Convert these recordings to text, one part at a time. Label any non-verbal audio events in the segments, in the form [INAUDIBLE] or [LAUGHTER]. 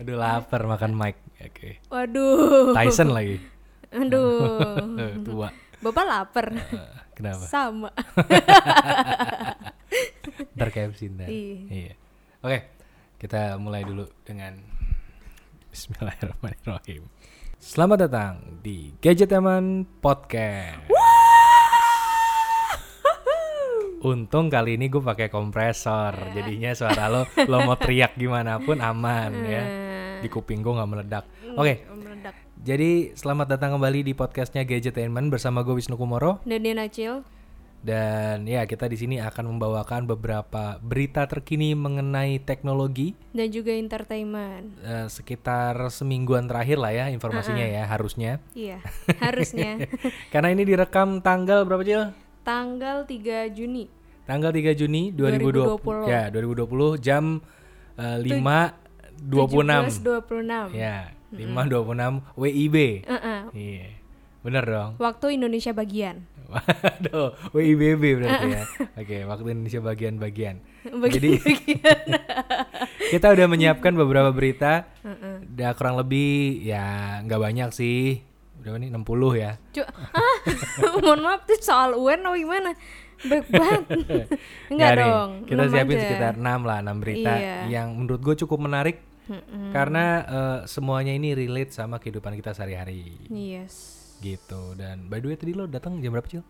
Aduh lapar makan Mike. Oke. Waduh. Tyson lagi. Aduh. [LAUGHS] Tua. Bapak lapar. Eh, Kenapa? Sama. [LAUGHS] Ntar KFC ntar. Iya. Iya. Oke, kita mulai dulu dengan Bismillahirrahmanirrahim. Selamat datang di Gadgeteman Podcast. Untung kali ini gue pakai kompresor, jadinya suara lo lo mau teriak gimana pun aman ya. Di kuping gue nggak meledak. Oke, Meledak. jadi selamat datang kembali di podcastnya Gadgetainment bersama gue Wisnu Kumoro. Dan dia Nacil. Dan ya kita di sini akan membawakan beberapa berita terkini mengenai teknologi Dan juga entertainment. eh, sekitar semingguan terakhir lah ya informasinya ya harusnya. Iya, harusnya. [LAUGHS] Karena ini direkam tanggal berapa Cil? Tanggal 3 Juni. Tanggal 3 Juni 2020. 2020. Ya, 2020 jam eh, 5.26. 17.26. Ya, 5.26 WIB. Heeh. Iya. Bener dong. Waktu Indonesia bagian. [LAUGHS] Waduh, WIBB berarti ya. Oke, waktu Indonesia bagian-bagian. [LAUGHS] Jadi [LAUGHS] kita udah menyiapkan beberapa berita. Udah kurang lebih ya nggak banyak sih. Udah nih 60 ya. Cu ah, mohon maaf tuh soal UN atau gimana? Banget. Enggak dong. Kita siapin aja. sekitar 6 lah, 6 berita Iya. yang menurut gue cukup menarik Mm-mm. karena eh, semuanya ini relate sama kehidupan kita sehari-hari Yes. gitu. Dan by the way tadi lo datang jam berapa, Cil?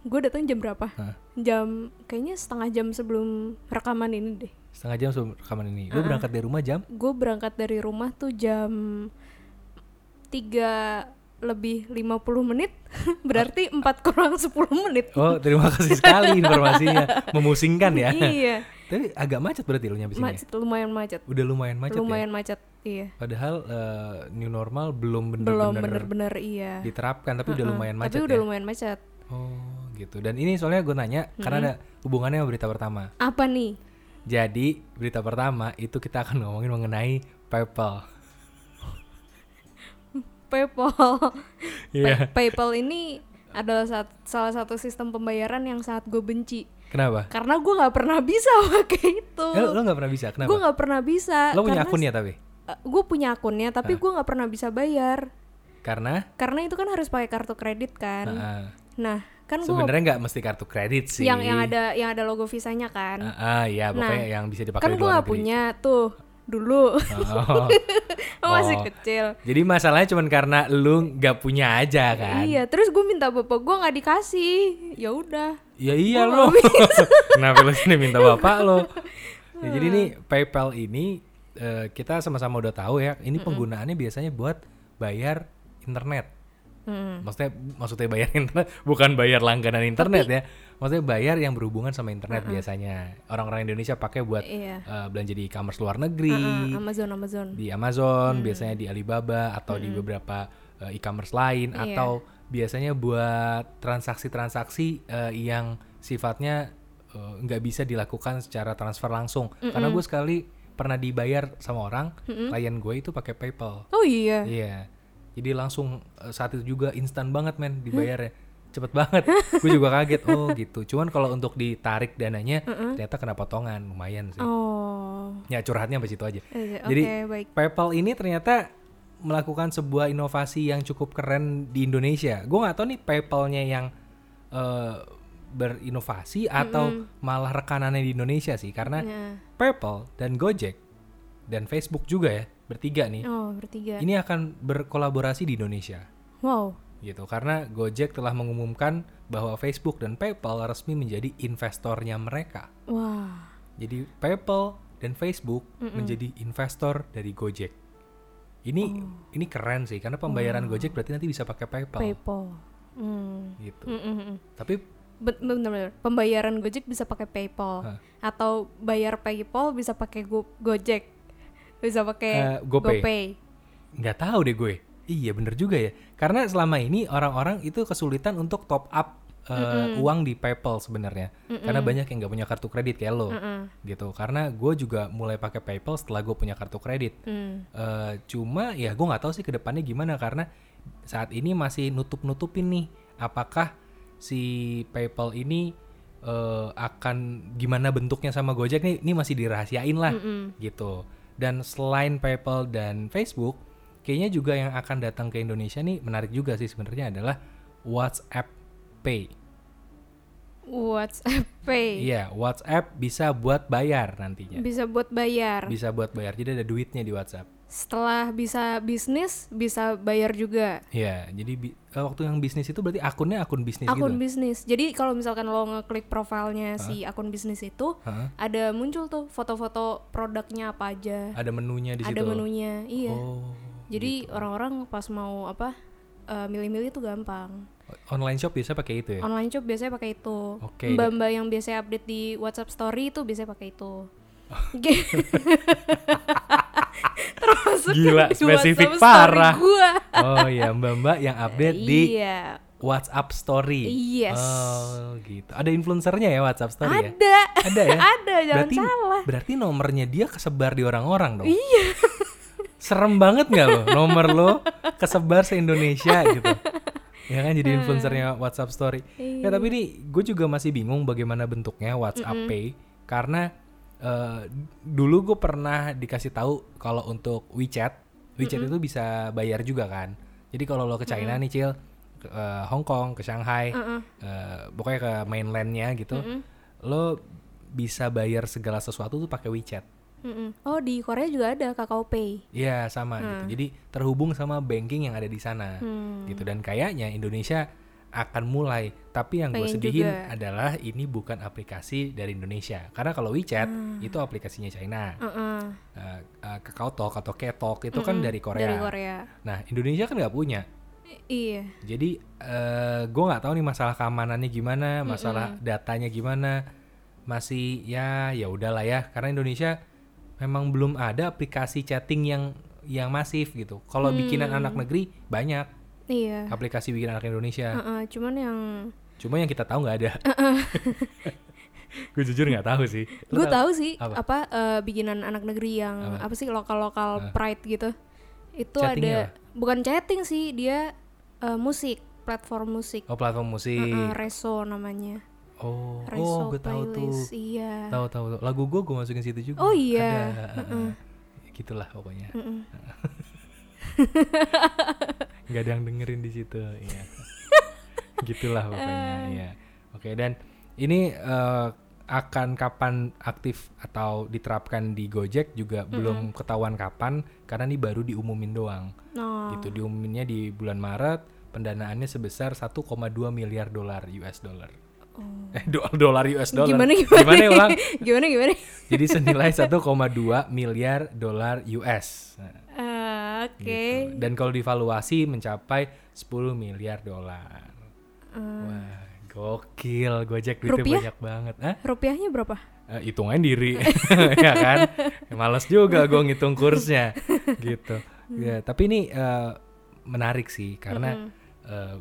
Gue datang jam berapa? Hah? Jam kayaknya setengah jam sebelum rekaman ini deh. Setengah jam sebelum rekaman ini. Lo berangkat dari rumah jam? Gue berangkat dari rumah tuh jam 3 lebih 50 menit. [LAUGHS] Berarti 4 kurang 10 menit. Oh, terima kasih sekali informasinya. [LAUGHS] Memusingkan ya. iya. Tapi agak macet berarti lo nyampe sini. ya? Macet lumayan macet. Udah lumayan macet ya. lumayan macet. Iya. Padahal eh, new normal belum Belum bener-bener bener-bener iya. diterapkan tapi udah lumayan macet Tapi udah ya. lumayan macet. Oh, gitu. Dan ini soalnya gue nanya karena ada hubungannya sama berita pertama. Apa nih? Jadi, berita pertama itu kita akan ngomongin mengenai PayPal. PayPal. Iya. Pa- PayPal ini adalah sat- salah satu sistem pembayaran yang sangat gue benci. Kenapa? Karena gue nggak pernah bisa [LAUGHS] pakai itu. Eh, lo nggak pernah bisa. Kenapa? Gue nggak pernah bisa. Lo punya akunnya tapi? gue punya akunnya, tapi gue nggak pernah bisa bayar. Karena Karena itu kan harus pakai kartu kredit kan. ah, Nah, kan gue sebenarnya nggak mesti kartu kredit sih. yang yang ada yang ada logo visanya kan. Ah, ah, iya, pokoknya yang bisa dipakai kan gue nggak punya tuh dulu. Oh. [LAUGHS] Oh, masih Oh. kecil. Jadi masalahnya cuma karena lu nggak punya aja kan? Iya, terus gue minta bapak gue nggak dikasih. Ya udah. Ya iya lo. [LAUGHS] Kenapa lo sini minta bapak lo? Ya, jadi nih PayPal ini eh, kita sama-sama udah tahu ya. Ini penggunaannya biasanya buat bayar internet. Hmm. Maksudnya maksudnya bayar [LAUGHS] internet bukan bayar langganan internet ya. Maksudnya bayar yang berhubungan sama internet biasanya. Orang-orang Indonesia pakai buat Iya. eh, belanja di e-commerce luar negeri, Ah, Amazon Amazon. di Amazon, biasanya di Alibaba atau di beberapa eh, e-commerce lain Iya. atau biasanya buat transaksi-transaksi eh, yang sifatnya nggak bisa dilakukan secara transfer langsung. Karena gue sekali pernah dibayar sama orang, klien gue itu pakai PayPal. Oh iya. Iya. Jadi langsung eh, saat itu juga instan banget men dibayarnya. Cepet banget. [LAUGHS] gue juga kaget. Oh gitu. Cuman kalau untuk ditarik dananya ternyata kena potongan lumayan sih. Oh. Ya curhatnya sampai situ aja. Eh, Jadi Oke, baik. PayPal ini ternyata melakukan sebuah inovasi yang cukup keren di Indonesia. Gue nggak tahu nih PayPalnya yang eh, berinovasi atau malah rekanannya di Indonesia sih, karena Nah. PayPal dan Gojek dan Facebook juga ya bertiga nih. Oh, bertiga. Ini akan berkolaborasi di Indonesia Wow. gitu karena Gojek telah mengumumkan bahwa Facebook dan PayPal resmi menjadi investornya mereka. Wah. Jadi PayPal dan Facebook menjadi investor dari Gojek. Ini ini keren sih karena pembayaran Gojek berarti nanti bisa pakai PayPal PayPal. Hmm. gitu. Mm, mm, mm. Tapi Bet- Bener-bener. Pembayaran Gojek bisa pakai PayPal. Hah. Atau bayar PayPal bisa pakai Go- Gojek. Bisa pakai GoPay. nggak tahu deh gue. Iya bener juga ya. Karena selama ini orang-orang itu kesulitan untuk top up eh, uang di PayPal sebenarnya. Karena banyak yang nggak punya kartu kredit kayak lo. Gitu. Karena gue juga mulai pakai PayPal setelah gue punya kartu kredit. Hmm. Eh, cuma ya gue nggak tahu sih ke depannya gimana karena saat ini masih nutup-nutupin nih apakah si PayPal ini eh, akan gimana bentuknya sama Gojek nih ini masih dirahasiain lah gitu Dan selain PayPal dan Facebook, kayaknya juga yang akan datang ke Indonesia nih menarik juga sih sebenarnya adalah WhatsApp Pay. WhatsApp Pay. Iya, WhatsApp bisa buat bayar nantinya. Bisa buat bayar. Bisa buat bayar. Jadi ada duitnya di WhatsApp. Setelah bisa bisnis, bisa bayar juga. Iya, jadi bi- eh, waktu yang bisnis itu berarti akunnya akun bisnis akun gitu. bisnis. Jadi kalau misalkan lo ngeklik profilnya si akun bisnis itu, Hah? ada muncul tuh foto-foto produknya apa aja. Ada menunya di Ada situ. menunya. Iya. Oh. Jadi orang-orang pas mau apa eh, milih-milih tuh gampang. Online shop biasa pakai itu ya? Online shop biasanya pakai itu. Oke. Mbak-mbak yang biasanya update di WhatsApp story itu biasanya pakai itu. Termasuk Gila, spesifik parah. Gua. Oh iya, Mbak-mbak yang update di Iya. WhatsApp Story. Yes. Oh, gitu. Ada influencernya ya WhatsApp Story ya? Ada. Ada ya? [LAUGHS] Ada, jangan berarti, salah. Berarti nomornya dia kesebar di orang-orang dong. Iya. Serem banget nggak lo nomor lo kesebar se Indonesia gitu. Ya kan jadi influencernya WhatsApp Story. Ya tapi ini gue juga masih bingung bagaimana bentuknya WhatsApp Pay karena eh, dulu gue pernah dikasih tahu kalau untuk WeChat, WeChat itu bisa bayar juga kan. Jadi kalau lo ke China nih Cil, ke eh, Hong Kong, ke Shanghai, eh, pokoknya ke mainlandnya gitu, lo bisa bayar segala sesuatu tuh pakai WeChat. Mm-mm. Oh di Korea juga ada Kakao Pay. Iya sama gitu. Jadi terhubung sama banking yang ada di sana Hmm. gitu. Dan kayaknya Indonesia akan mulai. Tapi yang gue sedihin juga. adalah ini bukan aplikasi dari Indonesia. Karena kalau WeChat Hmm. itu aplikasinya China. Heeh. Uh, uh, KakaoTalk atau Ketok itu kan dari Korea. Dari Korea. Nah Indonesia kan nggak punya. I- iya. Jadi eh gue nggak tahu nih masalah keamanannya gimana, masalah datanya gimana. Masih ya ya udahlah ya. Karena Indonesia memang belum ada aplikasi chatting yang yang masif gitu. Kalau bikinan anak negeri banyak Iya. aplikasi bikinan anak Indonesia. Heeh, cuman yang Cuma yang kita tahu nggak ada. [LAUGHS] gue jujur nggak tahu sih. Gue tahu sih Apa? apa, eh, bikinan anak negeri yang apa, sih lokal-lokal pride gitu. Itu Chattingnya ada bukan chatting sih, dia eh, musik, platform musik. Oh platform musik. Heeh, Reso namanya. Oh, Reso oh gue tahu tuh. Iya. Tahu tahu. tahu. Lagu gue gue masukin situ juga. Oh iya. Ada. heeh. Gitulah pokoknya. Mm-mm. [LAUGHS] [LAUGHS] nggak ada yang dengerin di situ iya. [LAUGHS] Gitulah pokoknya iya. Oke dan ini eh, akan kapan aktif atau diterapkan di Gojek juga belum ketahuan kapan karena ini baru diumumin doang. Oh. gitu diumuminnya di bulan Maret pendanaannya sebesar 1,2 miliar dolar US dollar. Eh do- dolar US dollar. Oh. Gimana gimana? gimana ya [LAUGHS] gimana gimana? jadi senilai 1,2 miliar dolar US Nah, Oke. gitu. Dan kalau divaluasi mencapai 10 miliar dolar. Wah, gokil. Gojek duitnya Rupiah? banyak banget. Hah? Rupiahnya berapa? Aja diri. [LAUGHS] [LAUGHS] ya kan? Males juga gue ngitung kursnya. [LAUGHS] gitu. Ya, tapi ini eh, menarik sih karena eh,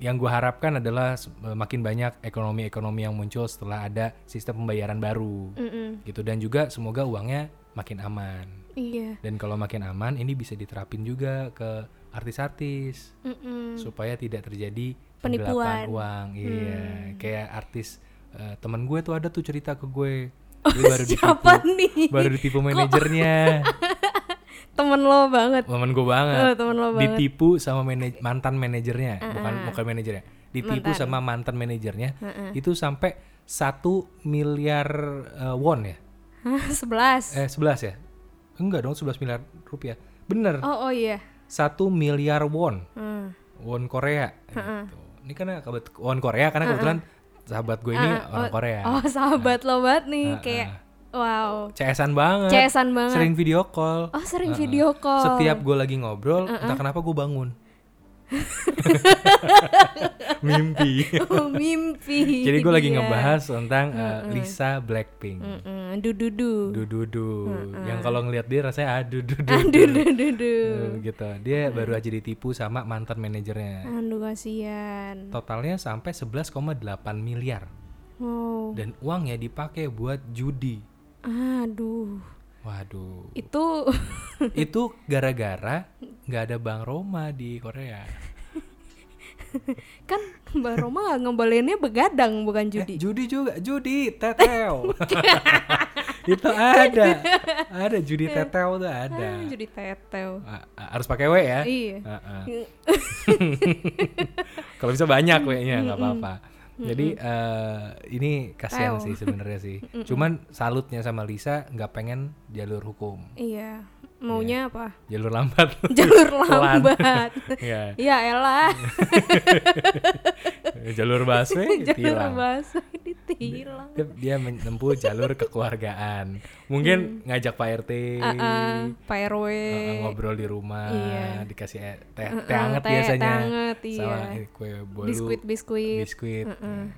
yang gue harapkan adalah makin banyak ekonomi-ekonomi yang muncul setelah ada sistem pembayaran baru. Mm-mm. Gitu dan juga semoga uangnya makin aman. Iya. Dan kalau makin aman, ini bisa diterapin juga ke artis-artis Mm-mm. supaya tidak terjadi Penipuan. uang. Iya, kayak artis eh, teman gue tuh ada tuh cerita ke gue. Oh, Dia baru ditipu, Siapa nih? baru ditipu manajernya. [LAUGHS] Temen lo banget. Temen gue banget. Oh, temen lo banget. Ditipu sama manaj- mantan manajernya, bukan bukan manajernya. Ditipu sama mantan manajernya. Itu sampai satu miliar eh, won ya? Hah, sebelas. Eh 11 ya? Enggak dong, 11 miliar rupiah. Bener. Oh, oh iya. satu miliar won Hmm. won Korea gitu. ini karena won Korea karena kebetulan sahabat gue ini orang Korea Oh, sahabat lo banget nih. Kayak, wow. CS-an banget CS-an banget. sering video call Oh, sering video call. setiap gue lagi ngobrol entah kenapa gue bangun [LAUGHS] mimpi Oh, mimpi. jadi gue lagi Iya. ngebahas tentang uh, Lisa Blackpink Du-du-du. dududu yang kalau ngelihat dia rasanya aduh dudu Du-du-du. gitu dia baru aja ditipu sama mantan manajernya Aduh, kasihan. totalnya sampai 11,8 miliar Wow. dan uangnya dipakai buat judi. Aduh. Waduh, Itu [LAUGHS] itu gara-gara nggak ada Bank Roma di Korea. kan Mbak Roma ngebolehinnya begadang bukan Eh, judi. judi juga, judi, teteo. [LAUGHS] itu ada. Ada judi tetel tuh ada. Ah, jadi tetel. A- a- harus pakai W ya. Iya. [LAUGHS] Kalau bisa banyak W-nya nggak apa-apa. Jadi eh, ini kasihan sih sebenarnya sih. [LAUGHS] Cuman salutnya sama Lisa nggak pengen jalur hukum, Iya. Maunya apa? jalur lambat. [LAUGHS] Jalur [LAUGHS] lambat. ya, ya elah. jalur busway Jalur tilang. Ditilang. Dia, dia menempuh jalur kekeluargaan. Mungkin ngajak Pak RT, Ah, ah, Pak RW. eh, ngobrol di rumah, Iya. dikasih eh, teh, Ah, teh ah, hangat teh- biasanya, teh hangat, sama iya. eh, kue bolu, Biskuit biskuit. biskuit.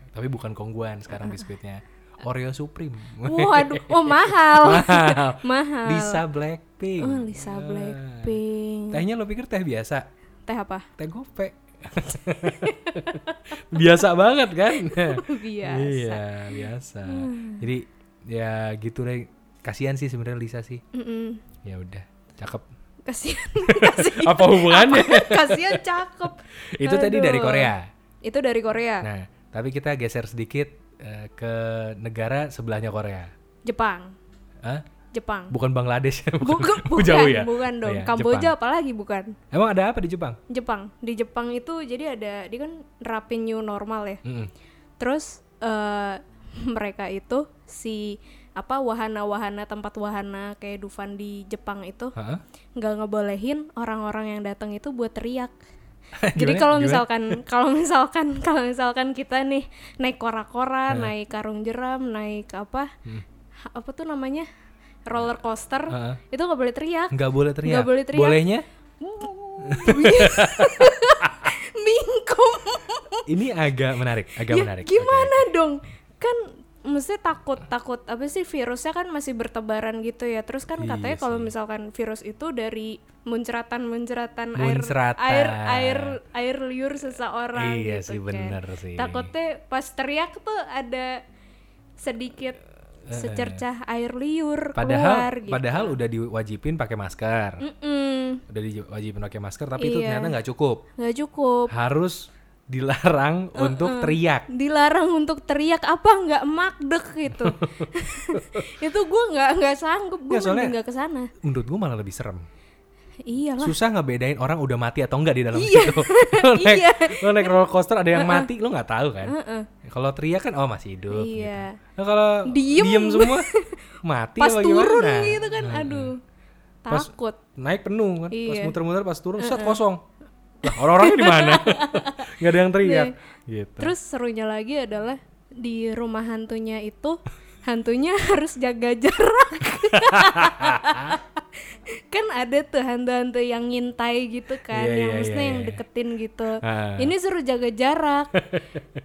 Tapi bukan kongguan sekarang biskuitnya. Oreo Supreme. Waduh, [LAUGHS] oh mahal. Mahal. [LAUGHS] mahal. Lisa Blackpink. Oh, Lisa Ah. Blackpink. Tehnya lo pikir teh biasa? Teh apa? Teh gope. [LAUGHS] biasa banget kan? [LAUGHS] Biasa. Iya, biasa. Jadi ya gitu deh. Kasihan sih sebenarnya Lisa sih. Mm-mm. Ya udah, cakep. Kasihan, kasihan, [LAUGHS] Apa hubungannya? kasihan cakep. Itu tadi dari Aduh. Korea. Itu dari Korea. Nah, tapi kita geser sedikit eh, ke negara sebelahnya Korea. Jepang. Hah? Jepang. Bukan Bangladesh? [LAUGHS] Bukan, bukan, Jauh ya? bukan dong. Oh iya, Kamboja Jepang. apalagi bukan. Emang ada apa di Jepang? Jepang. Di Jepang itu jadi ada dia kan nerapin new normal ya. Mm-mm. Terus eh [LAUGHS] mereka itu si apa wahana-wahana tempat wahana kayak Dufan di Jepang itu nggak ngebolehin orang-orang yang datang itu buat teriak. [LAUGHS] Jadi kalau misalkan kalau misalkan kalau misalkan kita nih naik kora-kora, naik karung jeram, naik apa? Hmm. Apa tuh namanya? Roller coaster. Heeh. Itu nggak boleh teriak. Nggak boleh teriak. Nggak boleh teriak. Bolehnya? [LAUGHS] Bingkum. Ini agak menarik, agak ya menarik. gimana dong? Kan mesti takut takut apa sih virusnya kan masih bertebaran gitu ya. Terus kan Iya katanya kalau misalkan virus itu dari muncratan-muncratan air Muncratan. air air air liur seseorang Iya gitu sih, kan. bener sih. Takutnya pas teriak tuh ada sedikit secercah air liur Eh, Padahal, keluar gitu. padahal udah diwajibin pakai masker. Mm-mm, Udah diwajibin pakai masker, tapi itu Iya. ternyata nggak cukup. nggak cukup. Harus dilarang untuk teriak. dilarang untuk teriak apa nggak makdek gitu [LAUGHS] itu gue nggak nggak sanggup gue nggak ke sana Menurut gua malah lebih serem. Iyalah Susah ngebedain orang udah mati atau enggak di dalam situ. [LAUGHS] lo, naik, Iya. lo naik roller coaster ada yang mati, lo nggak tahu kan? Kalau teriak kan oh masih hidup. iya gitu. Nah, kalau Diem. diem semua [LAUGHS] mati pas turun gimana? gitu kan Nah, aduh Pas- takut naik penuh kan. Pas Iya. muter-muter pas turun set kosong. Lah orang-orangnya di mana? [LAUGHS] Gak ada yang teriak. Gitu. terus serunya lagi adalah di rumah hantunya itu hantunya harus jaga jarak kan ada tuh hantu-hantu yang ngintai gitu kan Iya, yang iya, maksudnya iya, yang iya. deketin gitu Ah. ini suruh jaga jarak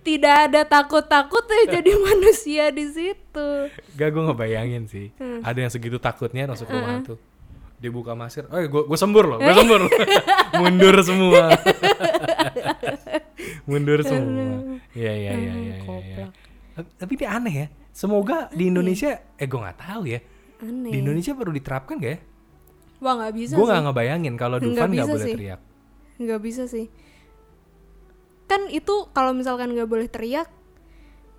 tidak ada takut-takut ya jadi [LAUGHS] manusia di situ Gak gue ngebayangin sih. Hmm. Ada yang segitu takutnya masuk rumah tuh. Dia buka masker. Oh, gue gue sembur loh, gue [LAUGHS] sembur. [LAUGHS] Mundur semua. Mundur semua. Iya iya iya iya. iya. Tapi ini aneh ya. Semoga di Indonesia, eh gue nggak tahu ya. aneh Di Indonesia perlu diterapkan gak ya? Wah nggak bisa Gue nggak ngebayangin kalau [LAUGHS] Dufan nggak boleh sih. teriak. nggak bisa sih kan itu kalau misalkan nggak boleh teriak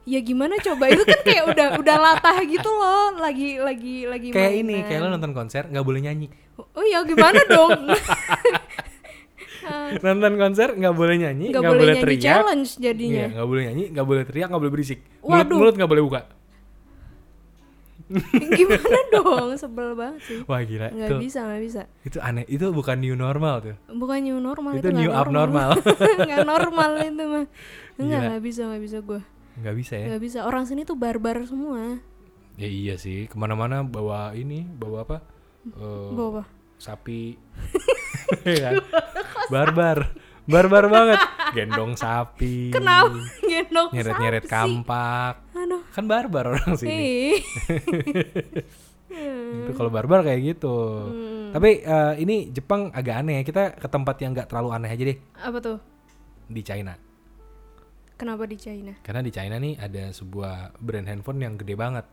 ya gimana coba itu kan kayak udah [LAUGHS] udah latah gitu loh lagi lagi lagi Kayak ini, mainan. kayak lo nonton konser nggak boleh nyanyi. oh ya gimana dong [LAUGHS] nonton konser nggak boleh nyanyi, nggak boleh boleh, nyanyi teriak. challenge Iya, jadinya nggak boleh nyanyi, nggak boleh teriak, nggak boleh berisik. Mulut Waduh. mulut nggak boleh buka. [LAUGHS] gimana dong sebel banget sih Wah gila, nggak tuh bisa nggak bisa itu aneh. Itu bukan new normal tuh. bukan new normal Itu itu, new abnormal. [LAUGHS] nggak normal itu mah nggak nggak bisa nggak bisa gue Nggak bisa ya? nggak bisa orang sini tuh barbar semua Ya iya sih. Ke mana-mana bawa ini, bawa apa? Eh, bawa apa? sapi. Iya [LAUGHS] kan? Barbar, barbar banget. Gendong sapi. kenapa gendong Nyeret-nyeret sapi sih? kampak. aduh Kan barbar orang sini. [LAUGHS] Itu kalau barbar kayak gitu. Hmm. Tapi eh, ini Jepang agak aneh. ya. Kita ke tempat yang nggak terlalu aneh aja deh apa tuh di China. kenapa di China Karena di China nih ada sebuah brand handphone yang gede banget.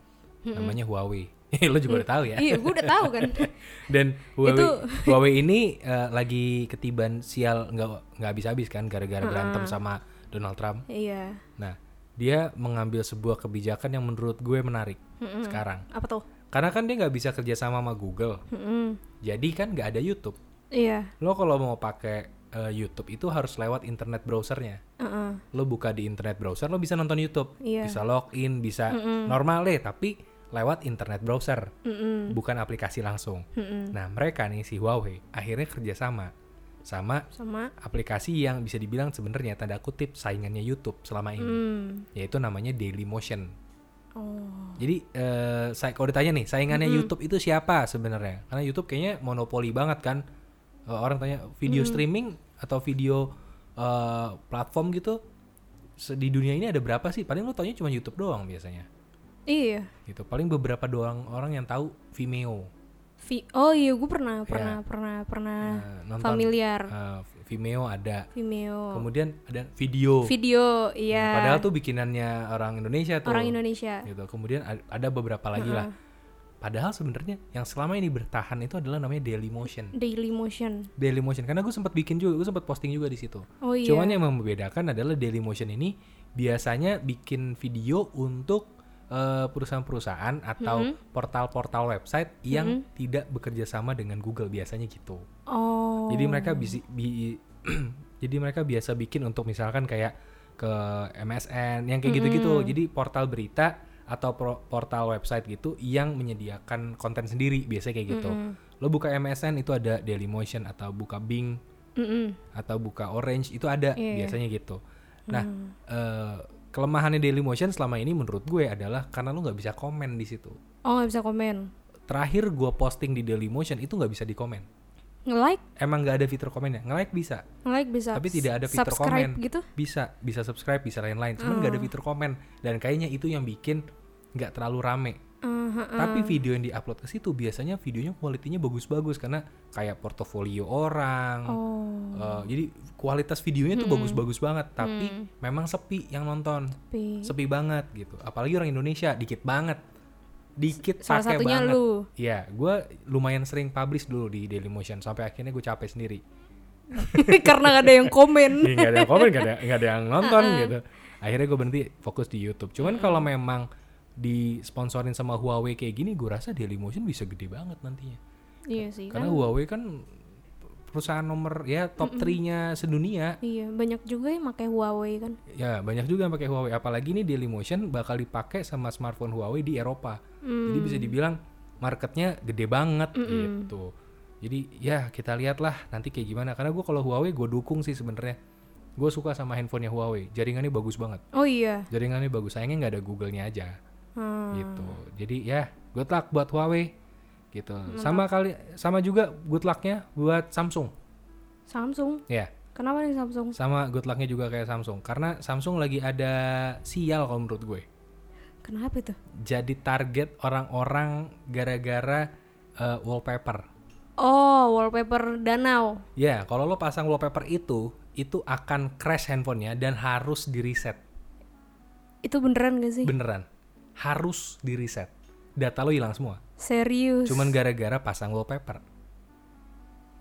Namanya Huawei. [LAUGHS] Lo juga udah tahu ya. iya gue udah tahu kan [LAUGHS] Dan Huawei, Itu- Huawei ini eh, lagi ketiban sial nggak nggak habis-habis kan gara-gara berantem sama Donald Trump. iya Nah, dia mengambil sebuah kebijakan yang menurut gue menarik sekarang. apa tuh karena kan dia nggak bisa kerja sama sama Google Mm-mm. jadi kan nggak ada YouTube Iya. lo kalau mau pakai eh, YouTube itu harus lewat internet browsernya Heeh. lo buka di internet browser lo bisa nonton YouTube Iya. bisa login bisa normal deh tapi lewat internet browser Mm-mm. bukan aplikasi langsung Mm-mm. nah mereka nih si Huawei akhirnya kerjasama sama Sama. aplikasi yang bisa dibilang sebenarnya tanda kutip saingannya YouTube selama ini Hmm. yaitu namanya Dailymotion Oh. jadi eh, saya kalau ditanya nih saingannya YouTube itu siapa sebenarnya karena YouTube kayaknya monopoli banget kan Eh, orang tanya video streaming atau video eh, platform gitu di dunia ini ada berapa sih paling lu taunya cuma YouTube doang biasanya Iya. gitu paling beberapa doang orang yang tahu Vimeo Vi oh iya, gue pernah, Iya. pernah, pernah, pernah Nah, nonton familiar. eh, Vimeo ada Vimeo. kemudian ada video Video, iya. padahal tuh bikinannya orang Indonesia tuh Orang Indonesia. gitu kemudian ada beberapa lagi lah padahal sebenarnya yang selama ini bertahan itu adalah namanya Dailymotion Daily Motion. Dailymotion karena gue sempat bikin juga gue sempat posting juga di situ Oh iya. cuman yang membedakan adalah Dailymotion ini biasanya bikin video untuk perusahaan-perusahaan atau Mm-hmm. portal-portal website yang tidak bekerja sama dengan Google biasanya gitu Oh. jadi mereka bisi, bi- [CLEARS THROAT] jadi mereka biasa bikin untuk misalkan kayak ke MSN yang kayak gitu-gitu. Jadi portal berita atau pro- portal website gitu yang menyediakan konten sendiri biasanya kayak gitu. Lo buka MSN itu ada Dailymotion atau buka Bing Mm-mm. atau buka Orange itu ada Iya, iya. biasanya gitu. Nah, eh, kelemahannya Dailymotion selama ini menurut gue adalah karena lo nggak bisa komen di situ. Oh nggak bisa komen. Terakhir gue posting di Dailymotion itu nggak bisa dikomen. Nge-like, Emang nggak ada fitur komennya. Nge-like bisa, nge-like bisa. tapi tidak ada fitur subscribe komen. gitu. Bisa, bisa subscribe, bisa lain-lain. Cuman nggak ada fitur komen. Dan kayaknya itu yang bikin nggak terlalu rame. Uh, ha. Tapi video yang diupload ke situ biasanya videonya kualitinya bagus-bagus karena kayak portofolio orang. Oh. Eh, jadi kualitas videonya tuh bagus-bagus banget. Tapi memang sepi yang nonton, Tapi sepi banget gitu. Apalagi orang Indonesia dikit banget, dikit salah pakai satunya banget. lu. Iya, gue lumayan sering publish dulu di Dailymotion sampai akhirnya gue capek sendiri. [LAUGHS] Karena gak ada yang komen. Iya, nggak ada yang komen nggak ada nggak ada yang nonton gitu akhirnya gue berhenti fokus di YouTube cuman kalau memang disponsorin sama Huawei kayak gini gue rasa Dailymotion bisa gede banget nantinya. Iya sih karena kan. Huawei kan perusahaan nomor ya top 3-nya sedunia. Iya, banyak juga yang pakai Huawei kan. ya banyak juga yang pakai Huawei. Apalagi nih Dailymotion bakal dipakai sama smartphone Huawei di Eropa. Jadi bisa dibilang marketnya gede banget gitu. Jadi ya kita lihatlah nanti kayak gimana. Karena gue kalau Huawei gue dukung sih sebenarnya. Gue suka sama handphonenya Huawei. Jaringannya bagus banget. Oh iya. jaringannya bagus. Sayangnya nggak ada Google-nya aja Hmm. gitu jadi ya good luck buat Huawei gitu sama kali sama juga good lucknya buat Samsung Samsung. ya Kenapa nih Samsung? sama good lucknya juga kayak Samsung karena Samsung lagi ada sial kalau menurut gue Kenapa itu? jadi target orang-orang gara-gara eh, wallpaper Oh, wallpaper danau. ya kalau lo pasang wallpaper itu itu akan crash handphonenya dan harus di reset Itu beneran gak sih? beneran harus di reset data lo hilang semua. Serius. cuman gara-gara pasang wallpaper.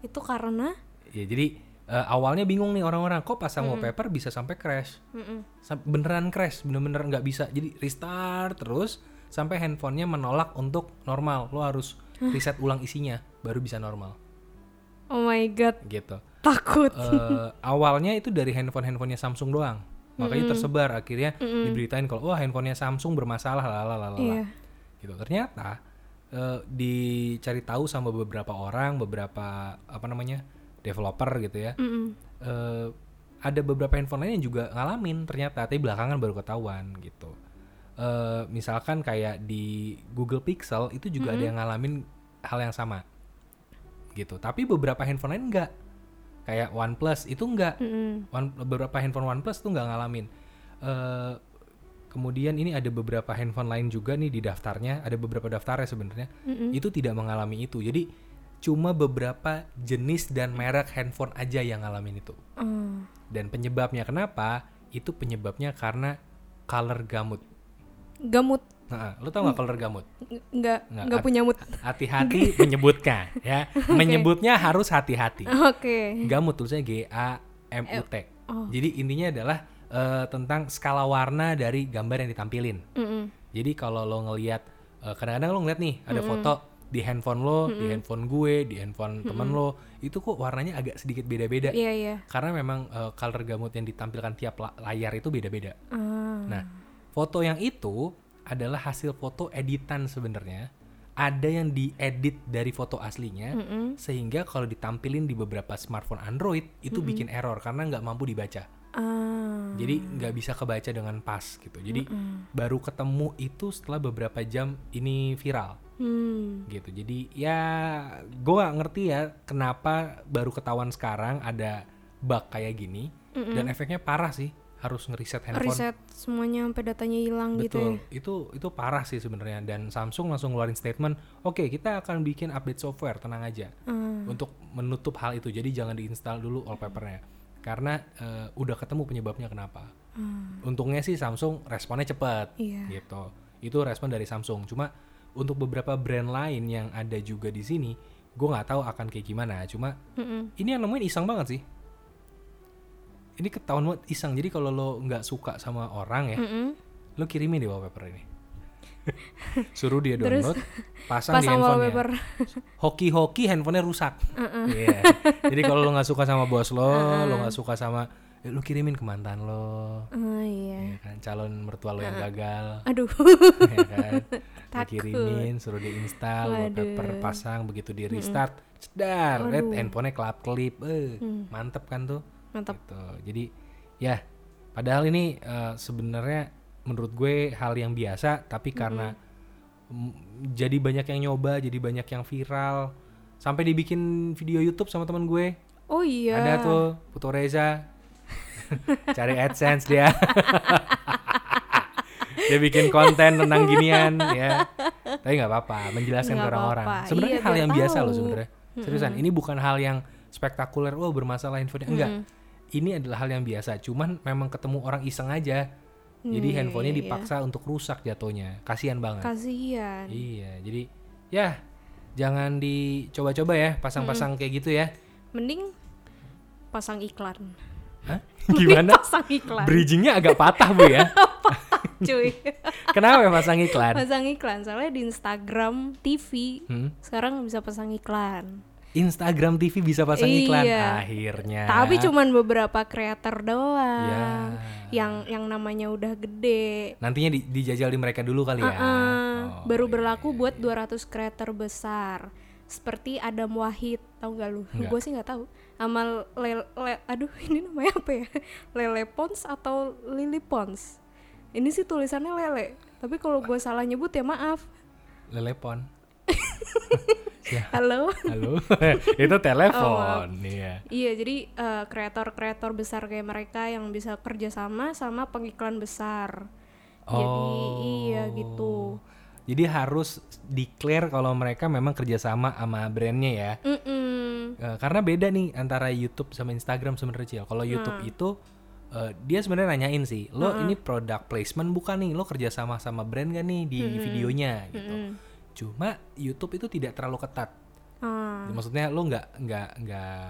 Itu karena? Ya jadi eh, awalnya bingung nih orang-orang kok pasang wallpaper bisa sampai crash? Mm-mm. Sam- beneran crash bener-bener nggak bisa. Jadi restart terus sampai handphonenya menolak untuk normal. Lo harus reset ulang isinya baru bisa normal. Oh my god, gitu. Takut. Eh, awalnya itu dari handphone-handphonenya Samsung doang makanya tersebar akhirnya diberitain kalau wah handphonenya Samsung bermasalah lalala Iya. gitu. Ternyata eh, dicari tahu sama beberapa orang beberapa apa namanya developer gitu ya Mm-mm. eh, ada beberapa handphone lain yang juga ngalamin ternyata tapi belakangan baru ketahuan gitu. Eh, misalkan kayak di Google Pixel itu juga ada yang ngalamin hal yang sama gitu. Tapi beberapa handphone lain enggak kayak OnePlus itu enggak Mm-mm. One- beberapa handphone OnePlus tuh nggak ngalamin. Eh, kemudian ini ada beberapa handphone lain juga nih di daftarnya, ada beberapa daftarnya sebenarnya. Itu tidak mengalami itu. Jadi cuma beberapa jenis dan merek handphone aja yang ngalamin itu. Oh. Dan penyebabnya kenapa? Itu penyebabnya karena color gamut. Gamut Lo tau nggak color gamut? Ng- nggak Nggak, punya mood. Hati-hati [LAUGHS] menyebutkan ya. Menyebutnya harus hati-hati. Oke. Gamut tulisannya G A M U T. Oh. Jadi intinya adalah eh, tentang skala warna dari gambar yang ditampilin. Mm-mm. Jadi kalau lo ngelihat eh, kadang-kadang lo ngeliat nih ada foto di handphone lo, di handphone gue, di handphone temen lo, itu kok warnanya agak sedikit beda-beda. Iya iya. Karena memang eh, color gamut yang ditampilkan tiap la- layar itu beda-beda. Ah. Nah, foto yang itu adalah hasil foto editan sebenarnya. Ada yang diedit dari foto aslinya, Mm-mm. sehingga kalau ditampilin di beberapa smartphone Android itu bikin error karena nggak mampu dibaca. Ah. Jadi nggak bisa kebaca dengan pas gitu. Jadi baru ketemu itu setelah beberapa jam ini viral Hmm. gitu. Jadi ya gue nggak ngerti ya kenapa baru ketahuan sekarang ada bug kayak gini dan efeknya parah sih. Harus ngeriset handphone. Reset semuanya sampai datanya hilang gitu ya. Betul, itu itu parah sih sebenarnya dan Samsung langsung ngeluarin statement, oke kita akan bikin update software, tenang aja, Ah. untuk menutup hal itu. Jadi jangan diinstal dulu wallpapernya, karena eh, udah ketemu penyebabnya kenapa. Untungnya sih Samsung responnya cepat, Ah. Iya. gitu. Itu respon dari Samsung. Cuma untuk beberapa brand lain yang ada juga di sini, gue nggak tahu akan kayak gimana. Cuma Mm-mm. ini yang nemuin iseng banget sih. Ini ketahuan banget iseng. Jadi kalau lo nggak suka sama orang ya, Mm-mm. lo kirimin deh wallpaper ini [LAUGHS] suruh dia Terus download pasang, di Pasang handphonenya wallpaper. hoki-hoki handphonenya rusak Iya. jadi kalau lo nggak suka sama bos lo lo nggak suka sama ya lo kirimin ke mantan lo Oh iya. ya kan calon mertua lo yang gagal Aduh. [LAUGHS] ya kan Takut. kirimin suruh diinstal wallpaper pasang begitu di restart cedar lihat handphonenya kelap kelip eh Mm. mantep kan tuh Mantap. gitu. Jadi ya padahal ini eh, sebenarnya menurut gue hal yang biasa tapi karena mm, jadi banyak yang nyoba jadi banyak yang viral sampai dibikin video YouTube sama teman gue. Oh iya. ada tuh Putu Reza. [LAUGHS] Cari AdSense dia. [LAUGHS] Dia bikin konten tentang ginian ya. Tapi nggak apa-apa menjelaskan ke orang-orang. apa-apa. sebenarnya Iya, hal yang biasa loh tahu. sebenarnya. Seriusan ini bukan hal yang spektakuler oh bermasalah infonya enggak ini adalah hal yang biasa cuman memang ketemu orang iseng aja jadi Iya, handphonenya iya, dipaksa untuk rusak jatuhnya kasihan banget Kasihan. iya jadi ya jangan dicoba-coba ya pasang-pasang kayak gitu ya Mending pasang iklan. Hah? [LAUGHS] Gimana pasang iklan. bridgingnya agak patah bu ya [LAUGHS] Cuy. [LAUGHS] kenapa ya pasang iklan pasang iklan soalnya di Instagram TV Hmm? sekarang bisa pasang iklan. Instagram TV bisa pasang iklan Iya. akhirnya Tapi cuman beberapa kreator doang. Ya. Yang yang namanya udah gede. nantinya di- dijajal di mereka dulu kali ya Uh, Oh, baru iya, berlaku iya, buat iya. 200 kreator besar. Seperti Adam Wahid, tahu gak lu? Gue sih nggak tahu. Sama le, le- aduh [LAUGHS] ini namanya apa ya? Lele Pons atau Lily Pons? Ini sih tulisannya Lele. Tapi kalau gue salah nyebut ya maaf. lelepon [LAUGHS] ya Halo. halo [LAUGHS] itu telepon iya Iya, jadi eh, kreator-kreator besar kayak mereka yang bisa kerjasama sama pengiklan besar. Jadi iya gitu. jadi harus declare kalau mereka memang kerjasama sama brandnya ya Mm-mm. Eh, karena beda nih antara YouTube sama Instagram sebenarnya Cil. Kalau YouTube Hmm. itu eh, dia sebenarnya nanyain sih, lo ini product placement bukan nih, lo kerjasama sama brand gak nih di videonya gitu. Mm-mm. Cuma YouTube itu tidak terlalu ketat. Ah, Maksudnya lo nggak nggak nggak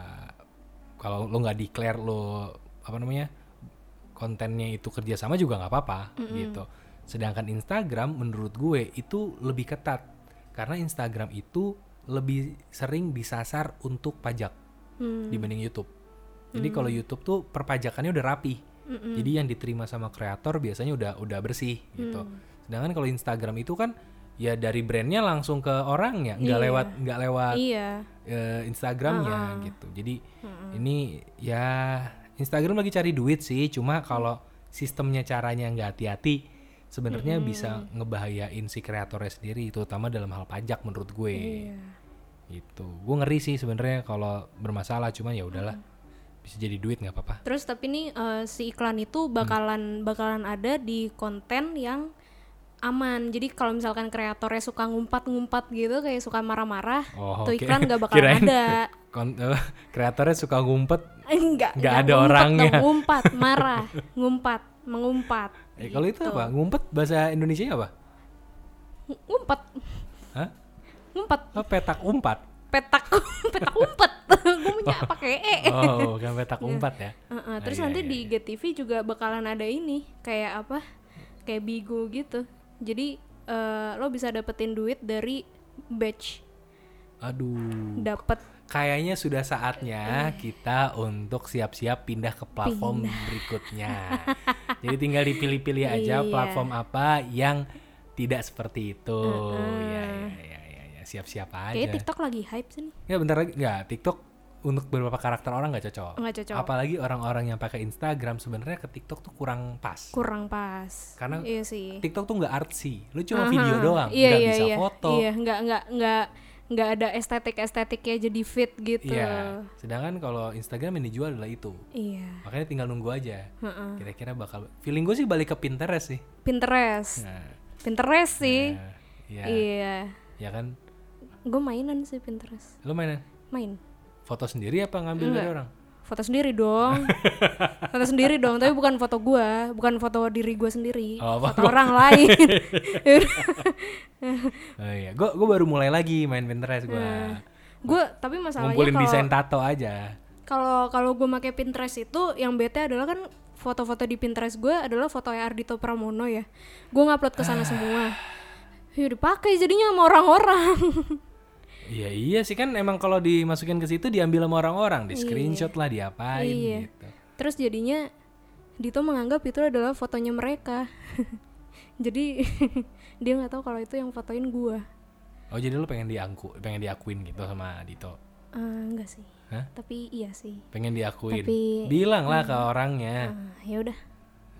kalau lo nggak declare lo apa namanya kontennya itu kerjasama juga nggak apa-apa gitu. Sedangkan Instagram menurut gue itu lebih ketat karena Instagram itu lebih sering disasar untuk pajak Hmm. dibanding YouTube. Jadi kalau YouTube tuh perpajakannya udah rapi. Jadi yang diterima sama kreator biasanya udah udah bersih gitu. Sedangkan kalau Instagram itu kan ya dari brandnya langsung ke orangnya, nggak Iya. lewat nggak lewat iya. eh, Instagramnya gitu. Jadi ini ya Instagram lagi cari duit sih. Cuma kalau sistemnya caranya nggak hati-hati, sebenarnya bisa ngebahayain si kreatornya sendiri, terutama dalam hal pajak menurut gue. Iya. Gitu. Gue ngeri sih sebenarnya kalau bermasalah. Cuman ya udahlah, bisa jadi duit nggak apa-apa. Terus tapi nih eh, si iklan itu bakalan bakalan ada di konten yang aman. Jadi kalau misalkan kreatornya suka ngumpat-ngumpat gitu kayak suka marah-marah, Oh, tuh oke. iklan gak bakalan Kirain ada. [LAUGHS] Kon- eh, kreatornya suka ngumpet. Enggak, Nggak ada ngumpet orangnya. dong, ngumpat, [LAUGHS] marah, ngumpat, mengumpat. Eh, kalau itu Gitu. apa? Ngumpet bahasa Indonesia apa? Ng- Ngumpet, Hah? ngumpet, Oh, petak umpat. petak, [LAUGHS] petak umpet. Gue punya pakai e. Oh, bukan petak umpat ya. Heeh, Ah, terus iya, nanti iya, di iya. GTV juga bakalan ada ini kayak apa? Kayak Bigo gitu. Jadi eh, lo bisa dapetin duit dari badge Aduh. dapet Kayaknya sudah saatnya Eh. kita untuk siap-siap pindah ke platform berikutnya. [LAUGHS] Jadi tinggal dipilih-pilih aja Iya. platform apa yang tidak seperti itu. Ya, ya, ya, ya, ya. siap-siap aja. kayaknya TikTok lagi hype sih Ya bentar lagi nggak TikTok untuk beberapa karakter orang nggak cocok. nggak cocok Apalagi orang-orang yang pakai Instagram sebenarnya ke TikTok tuh kurang pas. kurang pas Karena iya sih TikTok tuh nggak artsy, lu cuma Aha. video doang, iya, nggak iya, bisa iya. foto. iya nggak nggak nggak nggak ada estetik estetiknya jadi fit gitu Iya. Sedangkan kalau Instagram yang dijual adalah itu. iya Makanya tinggal nunggu aja. Heeh. Kira-kira bakal feeling gue sih balik ke Pinterest sih. Pinterest Nah, Pinterest sih nah, ya, iya ya kan. gue mainan sih Pinterest Lu main main foto sendiri apa ngambil dari orang? foto sendiri dong. [LAUGHS] Foto sendiri dong tapi bukan foto gua bukan foto diri gua sendiri. Oh, foto orang lain. [LAUGHS] [LAUGHS] Oh iya, gue gue baru mulai lagi main Pinterest gue. gue tapi masalahnya Ngumpulin kalau desain tato aja. kalau kalau gue pakai Pinterest itu yang bete adalah kan foto-foto di Pinterest gue adalah foto Ardito Pramono ya. Gue ngupload ke sana semua. Ya dipakai jadinya sama orang-orang Iya iya sih kan emang kalau dimasukin ke situ diambil sama orang-orang, di screenshot lah diapain Iya. gitu. terus jadinya Dito menganggap itu adalah fotonya mereka [LAUGHS] jadi [LAUGHS] dia nggak tahu kalau itu yang fotoin gue Oh jadi lu pengen diangku, pengen diakuin gitu sama Dito? Eh, enggak sih Hah? tapi iya sih Pengen diakuin? Tapi- Bilang lah ke orangnya, Ah, ya udah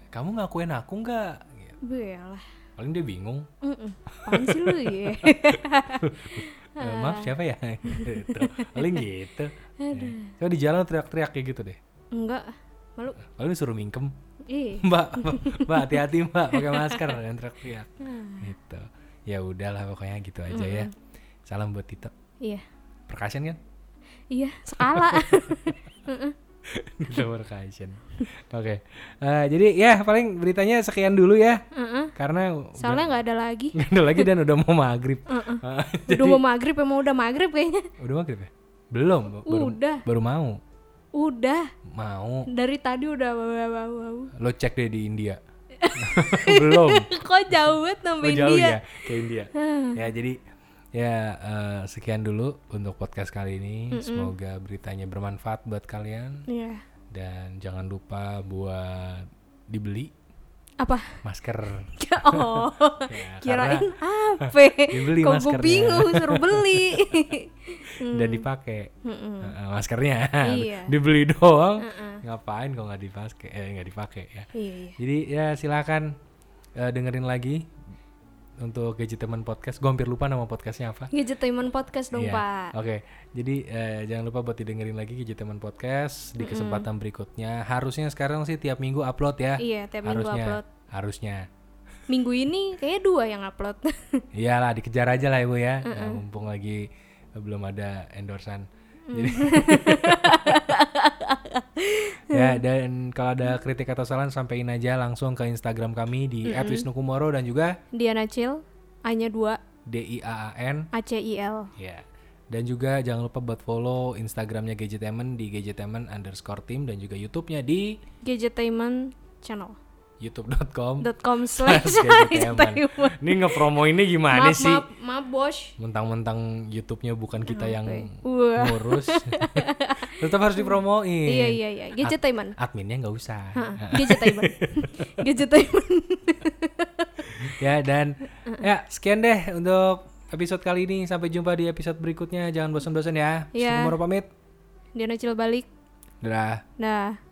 kamu ngakuin aku nggak? Gitu. Belah. Paling dia bingung. Mm-mm. Apaan sih lu ya? [LAUGHS] Eh, maaf siapa ya? [LAUGHS] gitu. Paling gitu. Ya. Coba di jalan teriak-teriak kayak gitu deh. Enggak. Malu. Lalu disuruh mingkem. Ih. [LAUGHS] Mbak, mbak hati-hati mbak pakai masker [LAUGHS] dan teriak-teriak. Gitu. Ya udahlah pokoknya gitu aja ya. Salam buat Tito. Iya. Percussion kan? Iya, skala. Gitu percussion. Oke. Eh, jadi ya paling beritanya sekian dulu ya. Heeh. Karena Soalnya nggak ada lagi. [LAUGHS] nggak ada lagi dan udah mau maghrib. Eh, Udah mau maghrib emang udah maghrib kayaknya. udah maghrib ya? Belum. Baru, Udah. baru mau. Udah. Mau. Dari tadi udah bau bau bau. Lo cek deh di India. [LAUGHS] Belum. Kok jauh banget Oh, nambahin jauh ya ke India. ya jadi ya eh, sekian dulu untuk podcast kali ini. Semoga beritanya bermanfaat buat kalian Iya. dan jangan lupa buat dibeli Apa? masker. [LAUGHS] Oh. [LAUGHS] Ya, Kirain apa? Dibeli Kok gue bingung suruh beli. [LAUGHS] dan dipakai Eh, maskernya. Iya. dibeli doang. Ngapain kalau nggak dipakai? Eh nggak dipakai ya. iya, iya. Jadi ya silakan eh, dengerin lagi untuk Gadgetemen Podcast. Gue hampir lupa nama podcastnya apa. Gadgetainment podcast dong, Iya. Pak. Oke, jadi eh, jangan lupa buat didengerin lagi Gadgetemen Podcast di kesempatan berikutnya. Harusnya sekarang sih tiap minggu upload ya. Iya, tiap minggu harusnya, upload. Harusnya. Minggu ini kayaknya dua yang upload. [LAUGHS] Iyalah, dikejar aja lah ibu ya. Nah, mumpung lagi belum ada endorsan. Mm. Jadi [LAUGHS] ya dan kalau ada kritik atau saran sampaikan aja langsung ke Instagram kami di @wisnukumoro dan juga Diana Chill, hanya dua, D I A A N A C I L. Ya. Dan juga jangan lupa buat follow Instagramnya Gadgetemen di Gadgetemen underscore team dan juga YouTube-nya di Gadgetainment channel. youtube.com dot com slash. [LAUGHS] Gadgetainment. Ini ngepromo ini gimana Maaf, sih? maaf, maaf, bos. Mentang-mentang YouTube-nya bukan kita yang Wah. ngurus. [LAUGHS] Tetap harus dipromoin. Iya, iya, iya. Gadgetainment. Adminnya nggak usah. Hah, [LAUGHS] Gadgetainment. Gadgetainment. [LAUGHS] ya dan ya sekian deh untuk episode kali ini. Sampai jumpa di episode berikutnya. Jangan bosan-bosan ya. Iya. Sukumoro pamit. Diana Chill balik. Dadah. Dah.